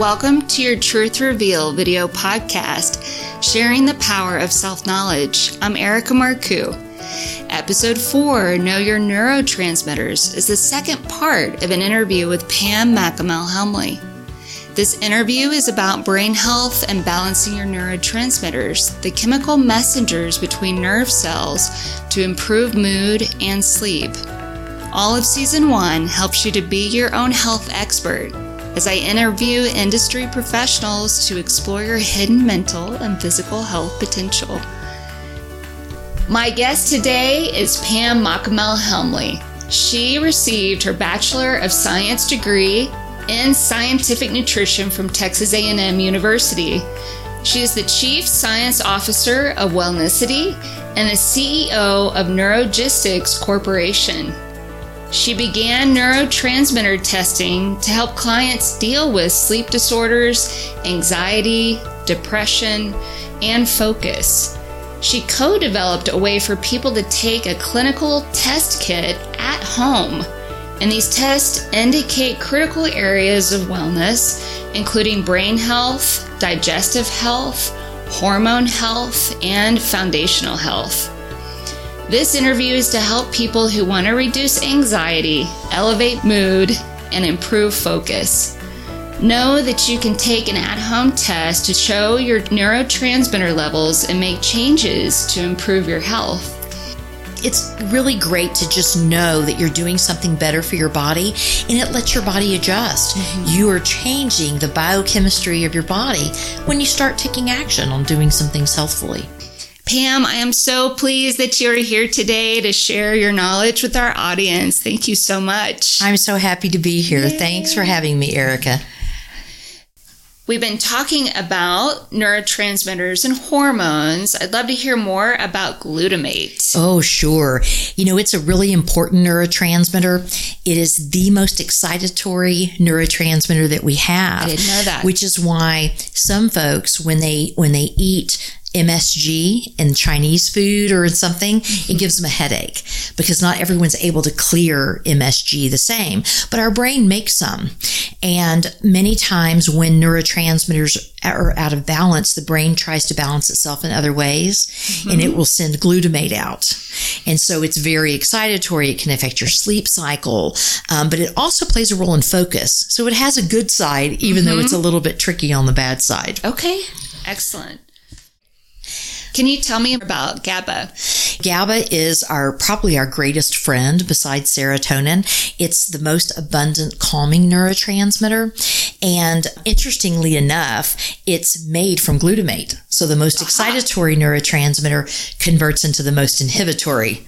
Welcome to your Truth Revealed video podcast, sharing the power of self knowledge. I'm Erica Marcoux. Episode 4, Know Your Neurotransmitters, is the second part of an interview with Pam McAmel Helmley. This interview is about brain health and balancing your neurotransmitters, the chemical messengers between nerve cells to improve mood and sleep. All of season one helps you to be your own health expert as I interview industry professionals to explore your hidden mental and physical health potential. My guest today is Pam McAmel Helmley. She received her Bachelor of Science degree in Scientific Nutrition from Texas A&M University. She is the Chief Science Officer of Wellnicity and the CEO of Neurogistics Corporation. She began neurotransmitter testing to help clients deal with sleep disorders, anxiety, depression, and focus. She co developed a way for people to take a clinical test kit at home. And these tests indicate critical areas of wellness, including brain health, digestive health, hormone health, and foundational health. This interview is to help people who want to reduce anxiety, elevate mood, and improve focus. Know that you can take an at home test to show your neurotransmitter levels and make changes to improve your health. It's really great to just know that you're doing something better for your body and it lets your body adjust. Mm-hmm. You are changing the biochemistry of your body when you start taking action on doing some things healthfully. Pam, I am so pleased that you're here today to share your knowledge with our audience. Thank you so much. I'm so happy to be here. Yay. Thanks for having me, Erica. We've been talking about neurotransmitters and hormones. I'd love to hear more about glutamate. Oh, sure. You know, it's a really important neurotransmitter. It is the most excitatory neurotransmitter that we have. I didn't know that. Which is why some folks when they when they eat MSG in Chinese food or in something, it gives them a headache because not everyone's able to clear MSG the same. But our brain makes some. And many times when neurotransmitters are out of balance, the brain tries to balance itself in other ways mm-hmm. and it will send glutamate out. And so it's very excitatory. It can affect your sleep cycle, um, but it also plays a role in focus. So it has a good side, even mm-hmm. though it's a little bit tricky on the bad side. Okay. Excellent. Can you tell me about GABA? GABA is our probably our greatest friend besides serotonin. It's the most abundant calming neurotransmitter. And interestingly enough, it's made from glutamate. So the most uh-huh. excitatory neurotransmitter converts into the most inhibitory.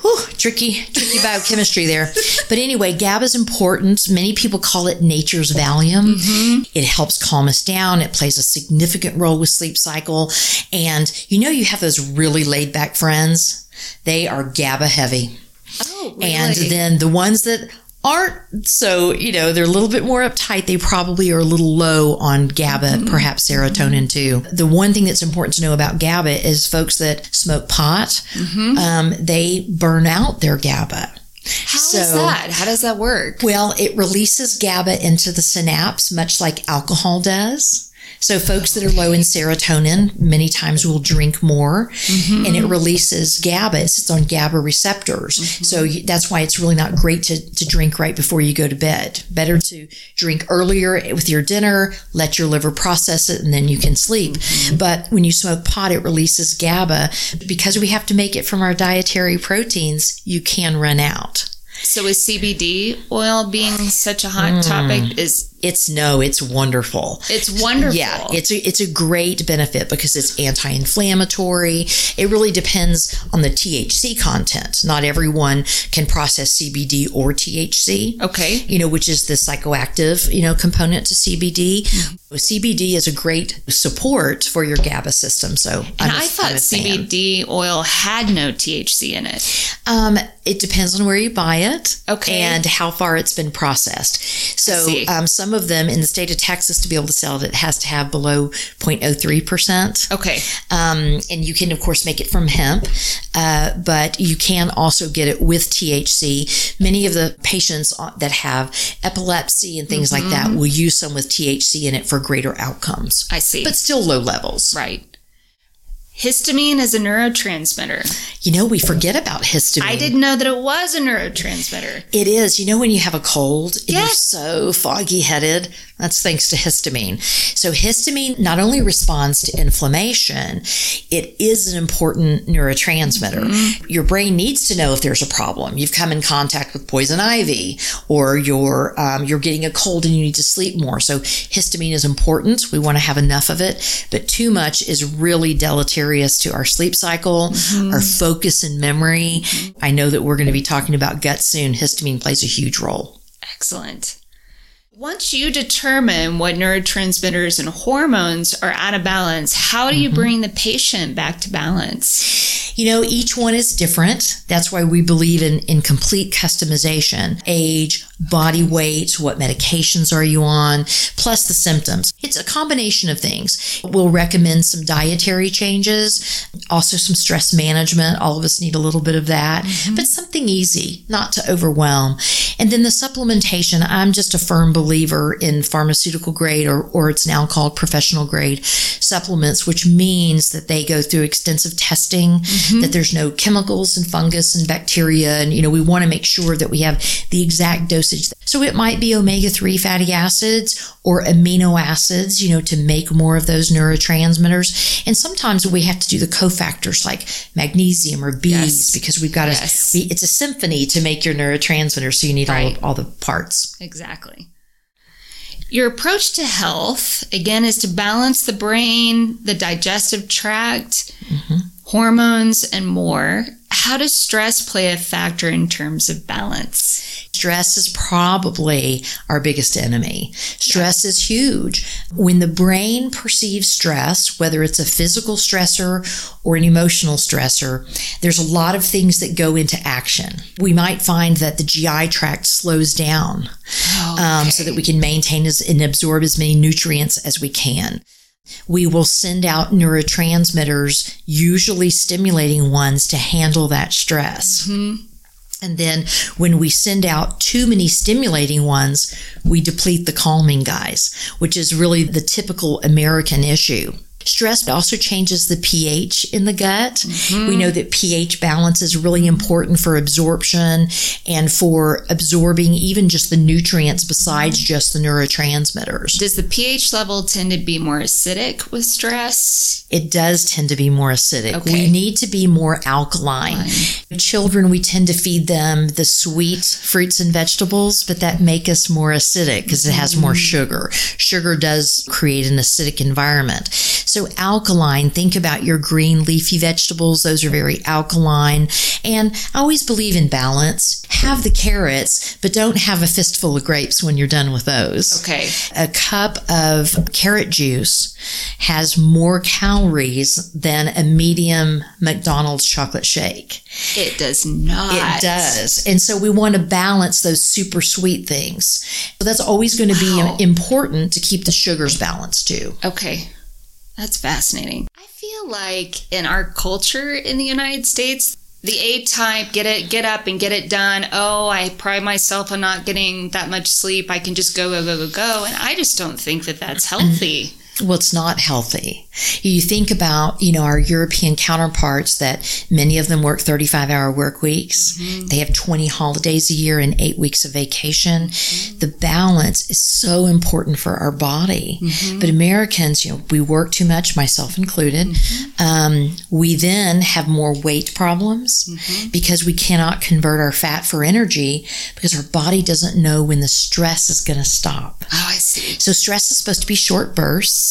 Whew, tricky, tricky biochemistry there. But anyway, GABA is important. Many people call it nature's Valium. Mm-hmm. It helps calm us down. It plays a significant role with sleep cycle. And you know, you have those really laid back friends. They are GABA heavy. Oh, really? And then the ones that aren't so, you know, they're a little bit more uptight. They probably are a little low on GABA, mm-hmm. perhaps serotonin too. The one thing that's important to know about GABA is folks that smoke pot, mm-hmm. um, they burn out their GABA. How so, is that? How does that work? Well, it releases GABA into the synapse, much like alcohol does. So folks that are low in serotonin many times will drink more mm-hmm. and it releases GABA. It's on GABA receptors. Mm-hmm. So that's why it's really not great to, to drink right before you go to bed. Better to drink earlier with your dinner, let your liver process it, and then you can sleep. Mm-hmm. But when you smoke pot, it releases GABA. Because we have to make it from our dietary proteins, you can run out. So is CBD oil being such a hot mm. topic is it's no, it's wonderful. It's wonderful. Yeah, it's a, it's a great benefit because it's anti-inflammatory. It really depends on the THC content. Not everyone can process CBD or THC. Okay. You know, which is the psychoactive, you know, component to CBD. Mm-hmm. CBD is a great support for your GABA system. So and I thought CBD oil had no THC in it. Um, it depends on where you buy it Okay. and how far it's been processed. So um, some of them in the state of Texas to be able to sell it, it has to have below 0.03%. Okay. Um, and you can, of course, make it from hemp, uh, but you can also get it with THC. Many of the patients that have epilepsy and things like that will use some with THC in it for greater outcomes, I see. but still low levels. right. Histamine is a neurotransmitter. You know, we forget about histamine. I didn't know that it was a neurotransmitter. It is. You know, when you have a cold and you're so foggy headed, that's thanks to histamine. So, histamine not only responds to inflammation, it is an important neurotransmitter. Mm-hmm. Your brain needs to know if there's a problem. You've come in contact with poison ivy, or you're um, you're getting a cold and you need to sleep more. So, histamine is important. We want to have enough of it, but too much is really deleterious to our sleep cycle, mm-hmm. our focus and memory. Mm-hmm. I know that we're going to be talking about gut soon. Histamine plays a huge role. Excellent. Once you determine what neurotransmitters and hormones are out of balance, how do you mm-hmm. bring the patient back to balance? You know, each one is different. That's why we believe in, in complete customization. Age, body weight, what medications are you on, plus the symptoms. It's a combination of things. We'll recommend some dietary changes, also some stress management. All of us need a little bit of that, mm-hmm. but something easy, not to overwhelm. And then the supplementation, I'm just a firm believer in pharmaceutical grade or, or it's now called professional grade supplements, which means that they go through extensive testing, mm-hmm. that there's no chemicals and fungus and bacteria. And, you know, we want to make sure that we have the exact dosage. So it might be omega 3 fatty acids or amino acids, you know, to make more of those neurotransmitters. And sometimes we have to do the cofactors like magnesium or B's Yes. because we've got Yes. to, we, it's a symphony to make your neurotransmitters. So you need Right. all, all the parts. Exactly. Your approach to health, again, is to balance the brain, the digestive tract, mm-hmm. hormones, and more. How does stress play a factor in terms of balance? Stress is probably our biggest enemy. Stress is huge. When the brain perceives stress, whether it's a physical stressor or an emotional stressor, there's a lot of things that go into action. We might find that the GI tract slows down um, so that we can maintain as, and absorb as many nutrients as we can. We will send out neurotransmitters, usually stimulating ones, to handle that stress. Mm-hmm. And then when we send out too many stimulating ones, we deplete the calming guys, which is really the typical American issue. Stress also changes the pH in the gut. Mm-hmm. We know that pH balance is really important for absorption and for absorbing even just the nutrients besides mm-hmm. just the neurotransmitters. Does the pH level tend to be more acidic with stress? It does tend to be more acidic. Okay. We need to be more alkaline. Children, we tend to feed them the sweet fruits and vegetables, but that make us more acidic because it has more mm-hmm. sugar. Sugar does create an acidic environment. So alkaline, think about your green leafy vegetables. Those are very alkaline. And I always believe in balance. Have the carrots, but don't have a fistful of grapes when you're done with those. Okay. A cup of carrot juice has more calories than a medium McDonald's chocolate shake. It does not. It does. And so we want to balance those super sweet things. So that's always going to Wow. be important to keep the sugars balanced too. Okay. That's fascinating. I feel like in our culture in the United States, the A type, get it, get up and get it done. Oh, I pride myself on not getting that much sleep. I can just go, go, go, go, go. And I just don't think that that's healthy. Well, it's not healthy. You think about, you know, our European counterparts that many of them work 35 hour work weeks. Mm-hmm. They have 20 holidays a year and eight weeks of vacation. The balance is so important for our body. Mm-hmm. But Americans, you know, we work too much, myself included. Mm-hmm. Um, we then have more weight problems because we cannot convert our fat for energy because our body doesn't know when the stress is going to stop. Oh, I see. So stress is supposed to be short bursts.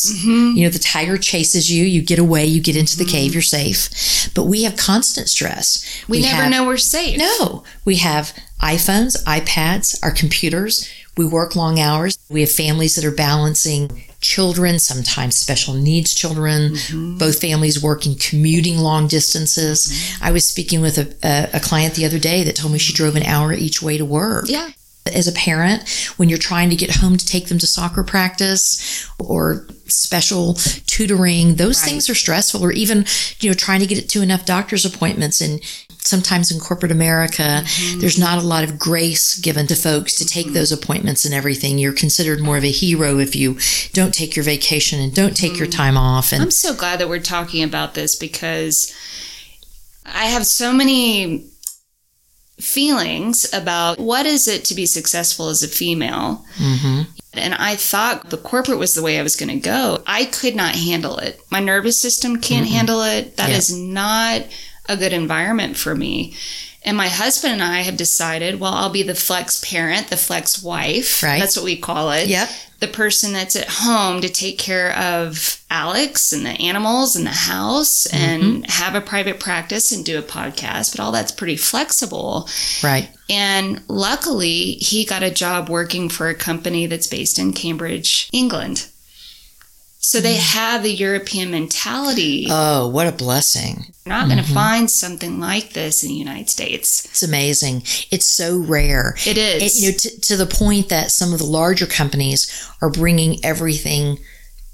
You know, the tiger chases you, you get away, you get into the cave, you're safe. But we have constant stress. We, never have- know we're safe. No, we have iPhones, iPads, our computers. We work long hours. We have families that are balancing children, sometimes special needs children, mm-hmm. both families working, commuting long distances. Mm-hmm. I was speaking with a, a, a, client the other day that told me she drove an hour each way to work. Yeah. As a parent, when you're trying to get home to take them to soccer practice or special tutoring, those right. things are stressful, or even, you know, trying to get it to enough doctor's appointments and sometimes in corporate America, mm-hmm. there's not a lot of grace given to folks to take mm-hmm. those appointments and everything. You're considered more of a hero if you don't take your vacation and don't take mm-hmm. your time off. And I'm so glad that we're talking about this because I have so many feelings about what is it to be successful as a female. Mm-hmm. And I thought the corporate was the way I was going to go. I could not handle it. My nervous system can't mm-hmm. handle it. That yeah. is not a good environment for me. And my husband and I have decided, well, I'll be the flex parent, the flex wife. Right. That's what we call it. Yep. The person that's at home to take care of Alex and the animals and the house mm-hmm. and have a private practice and do a podcast. But all that's pretty flexible. Right. And luckily, he got a job working for a company that's based in Cambridge, England. So they mm. have the European mentality. Oh, what a blessing. You're not mm-hmm. going to find something like this in the United States. It's amazing. It's so rare. It is. It, you know, t- to the point that some of the larger companies are bringing everything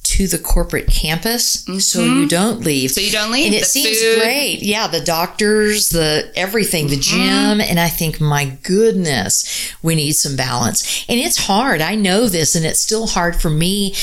to the corporate campus mm-hmm. so you don't leave. So you don't leave. And it seems food. great. Yeah, the doctors, the everything, the mm-hmm. gym. And I think, my goodness, we need some balance. And it's hard. I know this, and it's still hard for me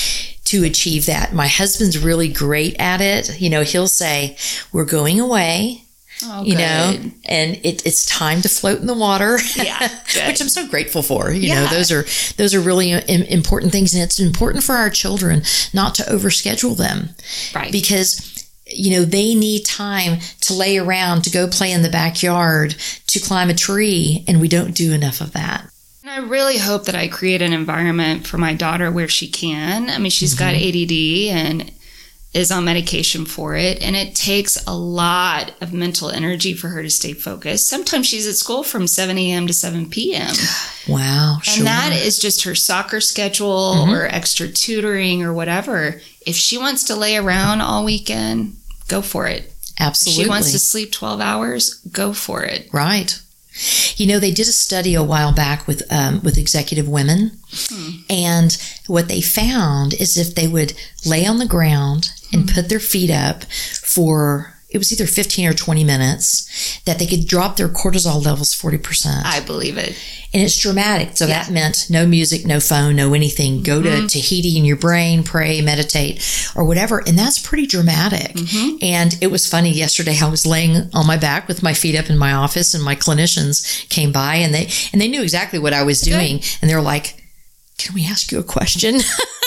to achieve that. My husband's really great at it. You know, he'll say, We're going away. Oh, you good. know, and it, it's time to float in the water. Yeah, which I'm so grateful for. You yeah. know, those are those are really uh, important things, and it's important for our children not to overschedule them, right? Because you know they need time to lay around, to go play in the backyard, to climb a tree, and we don't do enough of that. I really hope that I create an environment for my daughter where she can. I mean, she's mm-hmm. got ADD and is on medication for it, and it takes a lot of mental energy for her to stay focused. Sometimes she's at school from 7 a.m. to 7 p.m. Wow. And sure. that is just her soccer schedule mm-hmm. or extra tutoring or whatever. If she wants to lay around all weekend, go for it. Absolutely. If she wants to sleep 12 hours, go for it. Right. You know, they did a study a while back with um, with executive women, hmm. and what they found is if they would lay on the ground and hmm. put their feet up for it was either 15 or 20 minutes that they could drop their cortisol levels 40%. I believe it. And it's dramatic. So yeah. that meant no music, no phone, no anything. Go mm-hmm. to Tahiti in your brain, pray, meditate, or whatever. And that's pretty dramatic. Mm-hmm. And it was funny yesterday. I was laying on my back with my feet up in my office and my clinicians came by and they, and they knew exactly what I was doing. And they're like, can we ask you a question?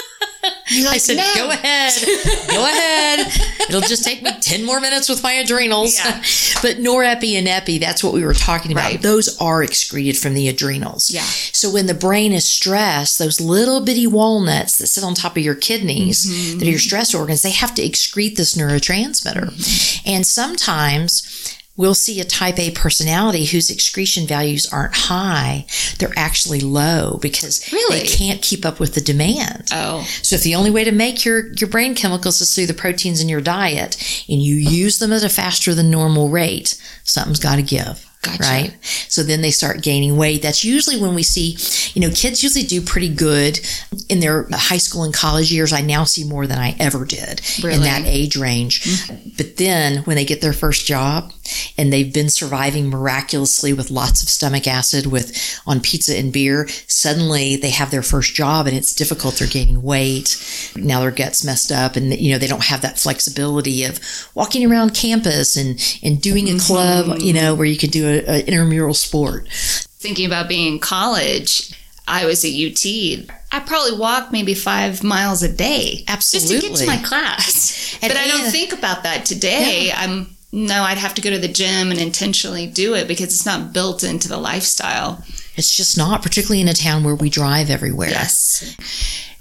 Like, I said, no. go ahead, go ahead. It'll just take me 10 more minutes with my adrenals. Yeah. but norepi and epi, that's what we were talking about. Right. Those are excreted from the adrenals. Yeah. So when the brain is stressed, those little bitty walnuts that sit on top of your kidneys, mm-hmm. that are your stress organs, they have to excrete this neurotransmitter. Mm-hmm. And sometimes we'll see a type A personality whose excretion values aren't high. They're actually low because really? they can't keep up with the demand. Oh. So if the only way to make your, your brain chemicals is through the proteins in your diet and you use them at a faster than normal rate, something's got to give. Gotcha. Right. So then they start gaining weight. That's usually when we see, you know, kids usually do pretty good in their high school and college years. I now see more than I ever did really? in that age range. Mm-hmm. But then when they get their first job and they've been surviving miraculously with lots of stomach acid with on pizza and beer, suddenly they have their first job and it's difficult. They're gaining weight. Now their gut's messed up and, you know, they don't have that flexibility of walking around campus and, and doing a club, mm-hmm. you know, where you could do an intramural sport. Thinking about being in college, I was at UT. I probably walked maybe five miles a day. Absolutely. Just to get to my class. but I don't think about that today. Yeah. I'm no, I'd have to go to the gym and intentionally do it because it's not built into the lifestyle. It's just not, particularly in a town where we drive everywhere. Yes.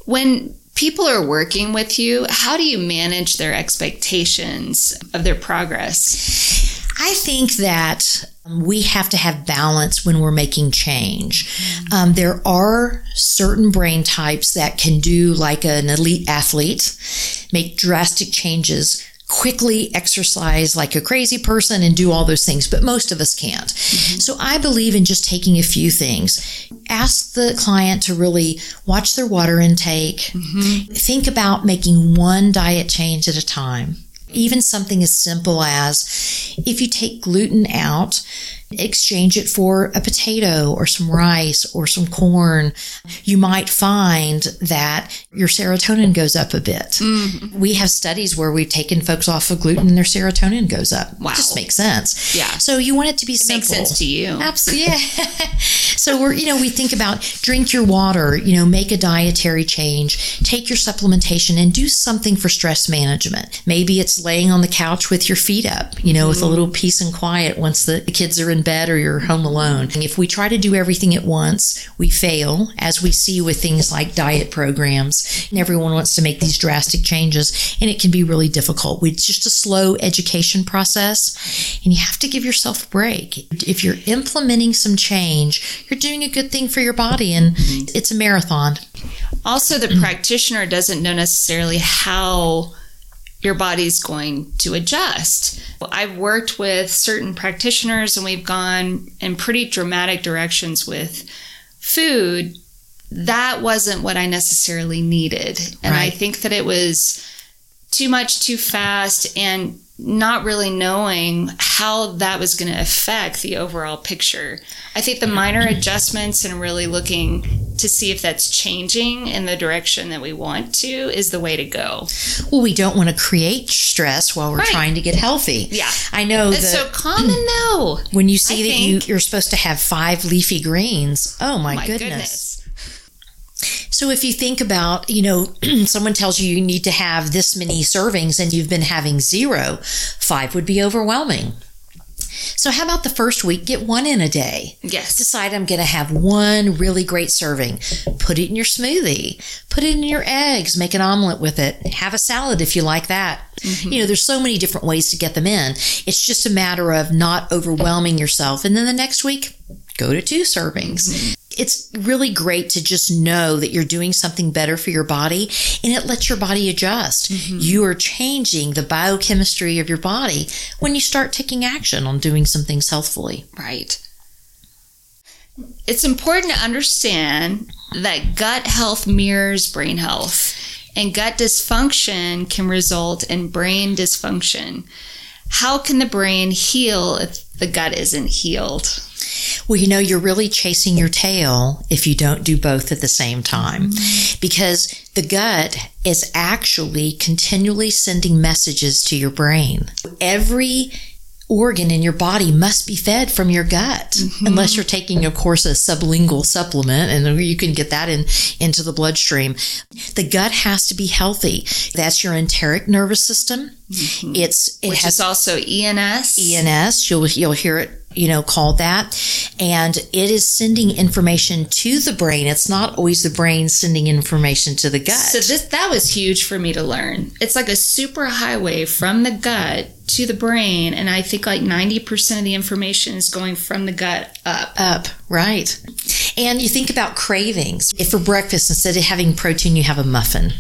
When people are working with you, how do you manage their expectations of their progress? I think that we have to have balance when we're making change. Um, there are certain brain types that can do like an elite athlete, make drastic changes quickly exercise like a crazy person and do all those things, but most of us can't. Mm-hmm. So I believe in just taking a few things. Ask the client to really watch their water intake, mm-hmm. think about making one diet change at a time. Even something as simple as if you take gluten out, exchange it for a potato or some rice or some corn, you might find that your serotonin goes up a bit. Mm-hmm. We have studies where we've taken folks off of gluten and their serotonin goes up. Wow. It just makes sense. Yeah. So you want it to be it simple. Makes sense to you. Absolutely. Yeah. so we're, you know, we think about drink your water, you know, make a dietary change, take your supplementation and do something for stress management. Maybe it's laying on the couch with your feet up, you know, mm-hmm. with a mm-hmm. little peace and quiet once the kids are in in bed or you're home alone. And if we try to do everything at once, we fail, as we see with things like diet programs. And everyone wants to make these drastic changes, and it can be really difficult. It's just a slow education process, and you have to give yourself a break. If you're implementing some change, you're doing a good thing for your body, and mm-hmm. it's a marathon. Also, the practitioner doesn't know necessarily how your body's going to adjust. I've worked with certain practitioners and we've gone in pretty dramatic directions with food. That wasn't what I necessarily needed. And right. I think that it was too much too fast and not really knowing how that was going to affect the overall picture. I think the minor adjustments and really looking to see if that's changing in the direction that we want to is the way to go. Well, we don't want to create stress while we're right. trying to get healthy. Yeah. I know that's so common though. When you see I that you, you're supposed to have five leafy greens, oh my, my goodness. goodness so if you think about, you know, someone tells you you need to have this many servings and you've been having zero, five would be overwhelming. So how about the first week? Get one in a day. Yes. Decide I'm going to have one really great serving. Put it in your smoothie. Put it in your eggs. Make an omelet with it. Have a salad if you like that. Mm-hmm. You know, there's so many different ways to get them in. It's just a matter of not overwhelming yourself. And then the next week, go to two servings. Mm-hmm it's really great to just know that you're doing something better for your body and it lets your body adjust. Mm-hmm. You are changing the biochemistry of your body when you start taking action on doing some things healthfully. Right. It's important to understand that gut health mirrors brain health, and gut dysfunction can result in brain dysfunction. How can the brain heal if the gut isn't healed? Well, you know, you're really chasing your tail if you don't do both at the same time because the gut is actually continually sending messages to your brain. Every organ in your body must be fed from your gut mm-hmm. unless you're taking of course a sublingual supplement and you can get that in into the bloodstream the gut has to be healthy that's your enteric nervous system mm-hmm. it's it Which has is also ens ens you'll you'll hear it you know, called that. And it is sending information to the brain. It's not always the brain sending information to the gut. So this that was huge for me to learn. It's like a super highway from the gut to the brain and I think like 90% of the information is going from the gut up. Up, right. And you think about cravings. If for breakfast instead of having protein you have a muffin.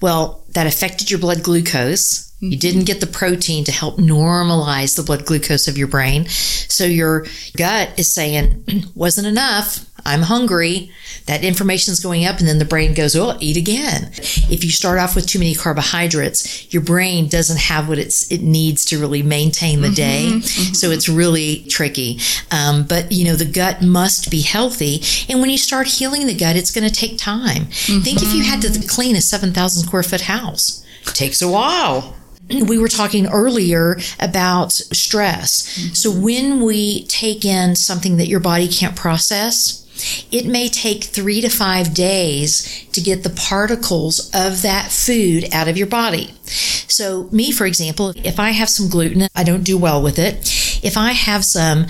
Well, that affected your blood glucose you didn't get the protein to help normalize the blood glucose of your brain. So your gut is saying, wasn't enough. I'm hungry. That information is going up, and then the brain goes, Oh, eat again. If you start off with too many carbohydrates, your brain doesn't have what it's, it needs to really maintain the day. Mm-hmm, mm-hmm. So it's really tricky. Um, but, you know, the gut must be healthy. And when you start healing the gut, it's going to take time. Mm-hmm. Think if you had to clean a 7,000 square foot house, it takes a while we were talking earlier about stress. Mm-hmm. So when we take in something that your body can't process, it may take three to five days to get the particles of that food out of your body. So, me, for example, if I have some gluten, I don't do well with it. If I have some,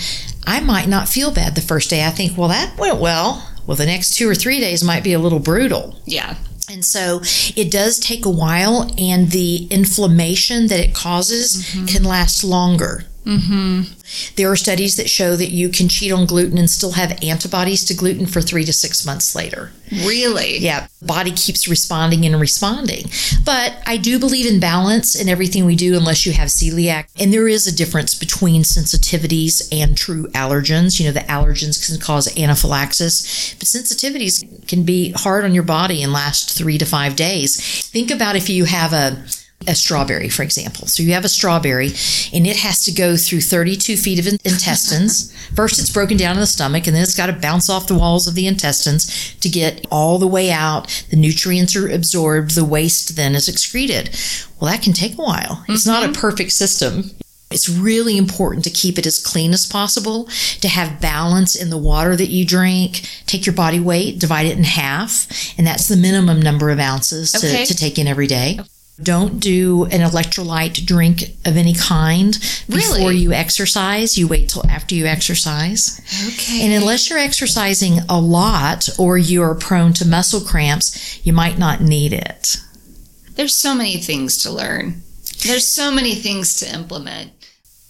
I might not feel bad the first day. I think, well, that went well. Well, the next two or three days might be a little brutal. Yeah. And so it does take a while, and the inflammation that it causes mm-hmm. can last longer. Mm-hmm. There are studies that show that you can cheat on gluten and still have antibodies to gluten for three to six months later. Really? Yeah, body keeps responding and responding. But I do believe in balance in everything we do unless you have celiac. And there is a difference between sensitivities and true allergens. You know, the allergens can cause anaphylaxis, but sensitivities can be hard on your body and last three to five days. Think about if you have a a strawberry, for example. So you have a strawberry and it has to go through 32 feet of in- intestines. First, it's broken down in the stomach and then it's got to bounce off the walls of the intestines to get all the way out. The nutrients are absorbed, the waste then is excreted. Well, that can take a while. It's not a mm-hmm. perfect system. It's really important to keep it as clean as possible, to have balance in the water that you drink. Take your body weight, divide it in half, and that's the minimum number of ounces to, Okay. to take in every day. Don't do an electrolyte drink of any kind before you exercise. You wait till after you exercise. Okay. And unless you're exercising a lot or you are prone to muscle cramps, you might not need it. There's so many things to learn. There's so many things to implement.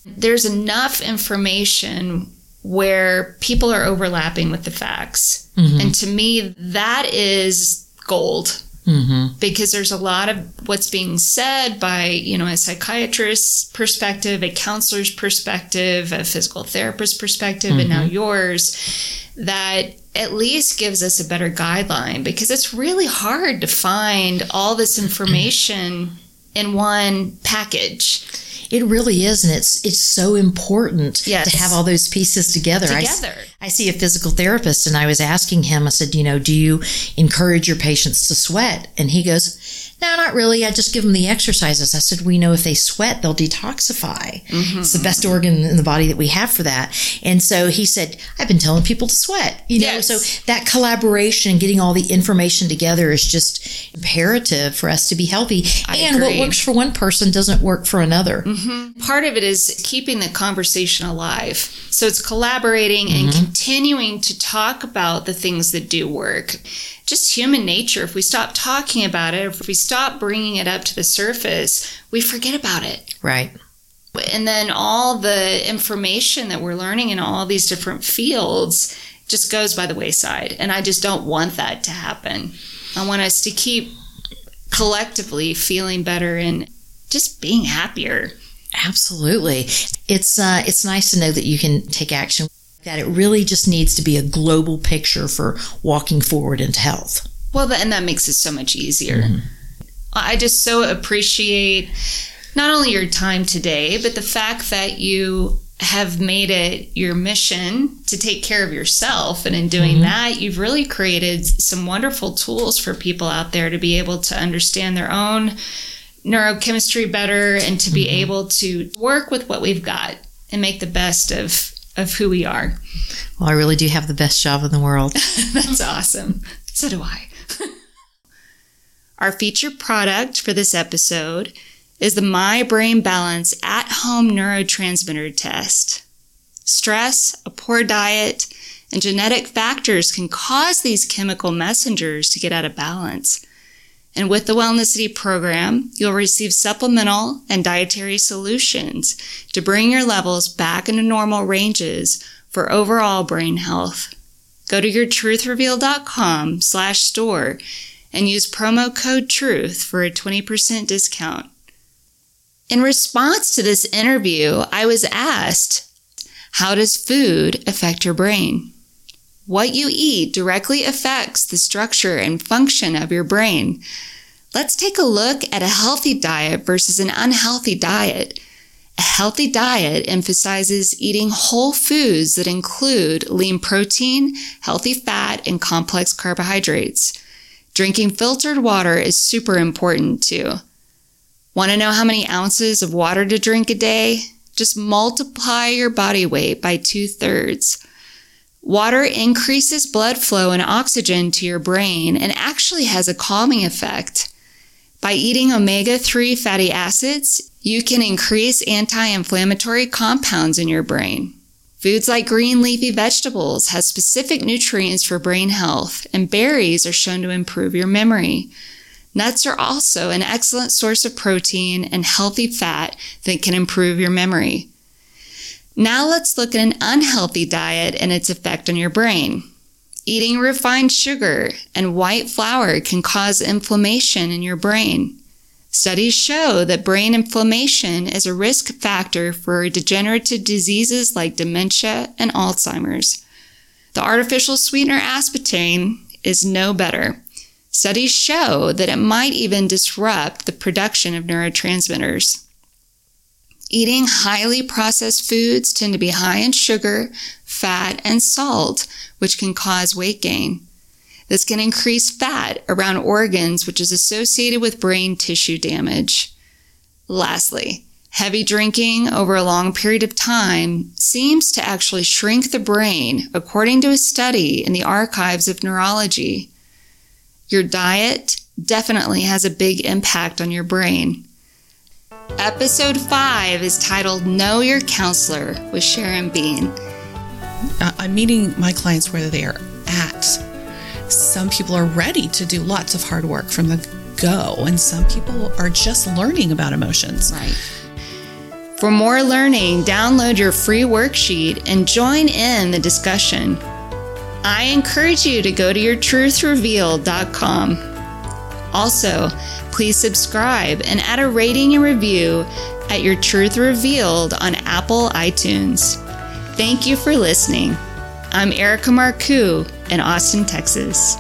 There's enough information where people are overlapping with the facts. Mm-hmm. And to me, that is gold. Mm-hmm. Because there's a lot of what's being said by, you know, a psychiatrist's perspective, a counselor's perspective, a physical therapist's perspective, and now mm-hmm. yours, that at least gives us a better guideline. Because it's really hard to find all this information in one package. It really is, and it's it's so important Yes. to have all those pieces together. I Together. I, see a physical therapist, and I was asking him. I said, you know, do you encourage your patients to sweat? And he goes, no, not really. I just give them the exercises. I said, we know if they sweat, they'll detoxify. Mm-hmm, it's the best mm-hmm. organ in the body that we have for that. And so he said, I've been telling people to sweat. You know, Yes. so that collaboration and getting all the information together is just imperative for us to be healthy. I and what works for one person doesn't work for another. Mm-hmm. Part of it is keeping the conversation alive. So it's collaborating and continuing to talk about the things that do work. Just human nature. If we stop talking about it, if we stop bringing it up to the surface, we forget about it. Right. And then all the information that we're learning in all these different fields just goes by the wayside. And I just don't want that to happen. I want us to keep collectively feeling better and just being happier. Absolutely. It's uh, it's nice to know that you can take action. That it really just needs to be a global picture for walking forward into health. Well, and that makes it so much easier. Mm-hmm. I just so appreciate not only your time today, but the fact that you have made it your mission to take care of yourself. And in doing mm-hmm. that, you've really created some wonderful tools for people out there to be able to understand their own neurochemistry better and to be mm-hmm. able to work with what we've got and make the best of, of who we are. Well, I really do have the best job in the world. That's awesome. So do I. Our featured product for this episode is the My Brain Balance at home neurotransmitter test. Stress, a poor diet, and genetic factors can cause these chemical messengers to get out of balance. And with the Wellnicity program, you'll receive supplemental and dietary solutions to bring your levels back into normal ranges for overall brain health. Go to yourtruthrevealed.com slash store and use promo code TRUTH for a 20% discount. In response to this interview, I was asked, how does food affect your brain? What you eat directly affects the structure and function of your brain. Let's take a look at a healthy diet versus an unhealthy diet. A healthy diet emphasizes eating whole foods that include lean protein, healthy fat, and complex carbohydrates. Drinking filtered water is super important too. Want to know how many ounces of water to drink a day? Just multiply your body weight by two thirds. Water increases blood flow and oxygen to your brain and actually has a calming effect. By eating omega 3 fatty acids, you can increase anti inflammatory compounds in your brain. Foods like green leafy vegetables have specific nutrients for brain health, and berries are shown to improve your memory. Nuts are also an excellent source of protein and healthy fat that can improve your memory. Now let's look at an unhealthy diet and its effect on your brain. Eating refined sugar and white flour can cause inflammation in your brain. Studies show that brain inflammation is a risk factor for degenerative diseases like dementia and Alzheimer's. The artificial sweetener aspartame is no better. Studies show that it might even disrupt the production of neurotransmitters. Eating highly processed foods tend to be high in sugar, fat, and salt, which can cause weight gain. This can increase fat around organs, which is associated with brain tissue damage. Lastly, heavy drinking over a long period of time seems to actually shrink the brain, according to a study in the archives of neurology. Your diet definitely has a big impact on your brain. Episode 5 is titled Know Your Counselor with Sharon Bean. Uh, I'm meeting my clients where they are at. Some people are ready to do lots of hard work from the go, and some people are just learning about emotions. Right. For more learning, download your free worksheet and join in the discussion. I encourage you to go to yourtruthrevealed.com. Also, please subscribe and add a rating and review at Your Truth Revealed on Apple iTunes. Thank you for listening. I'm Erica Marcoux in Austin, Texas.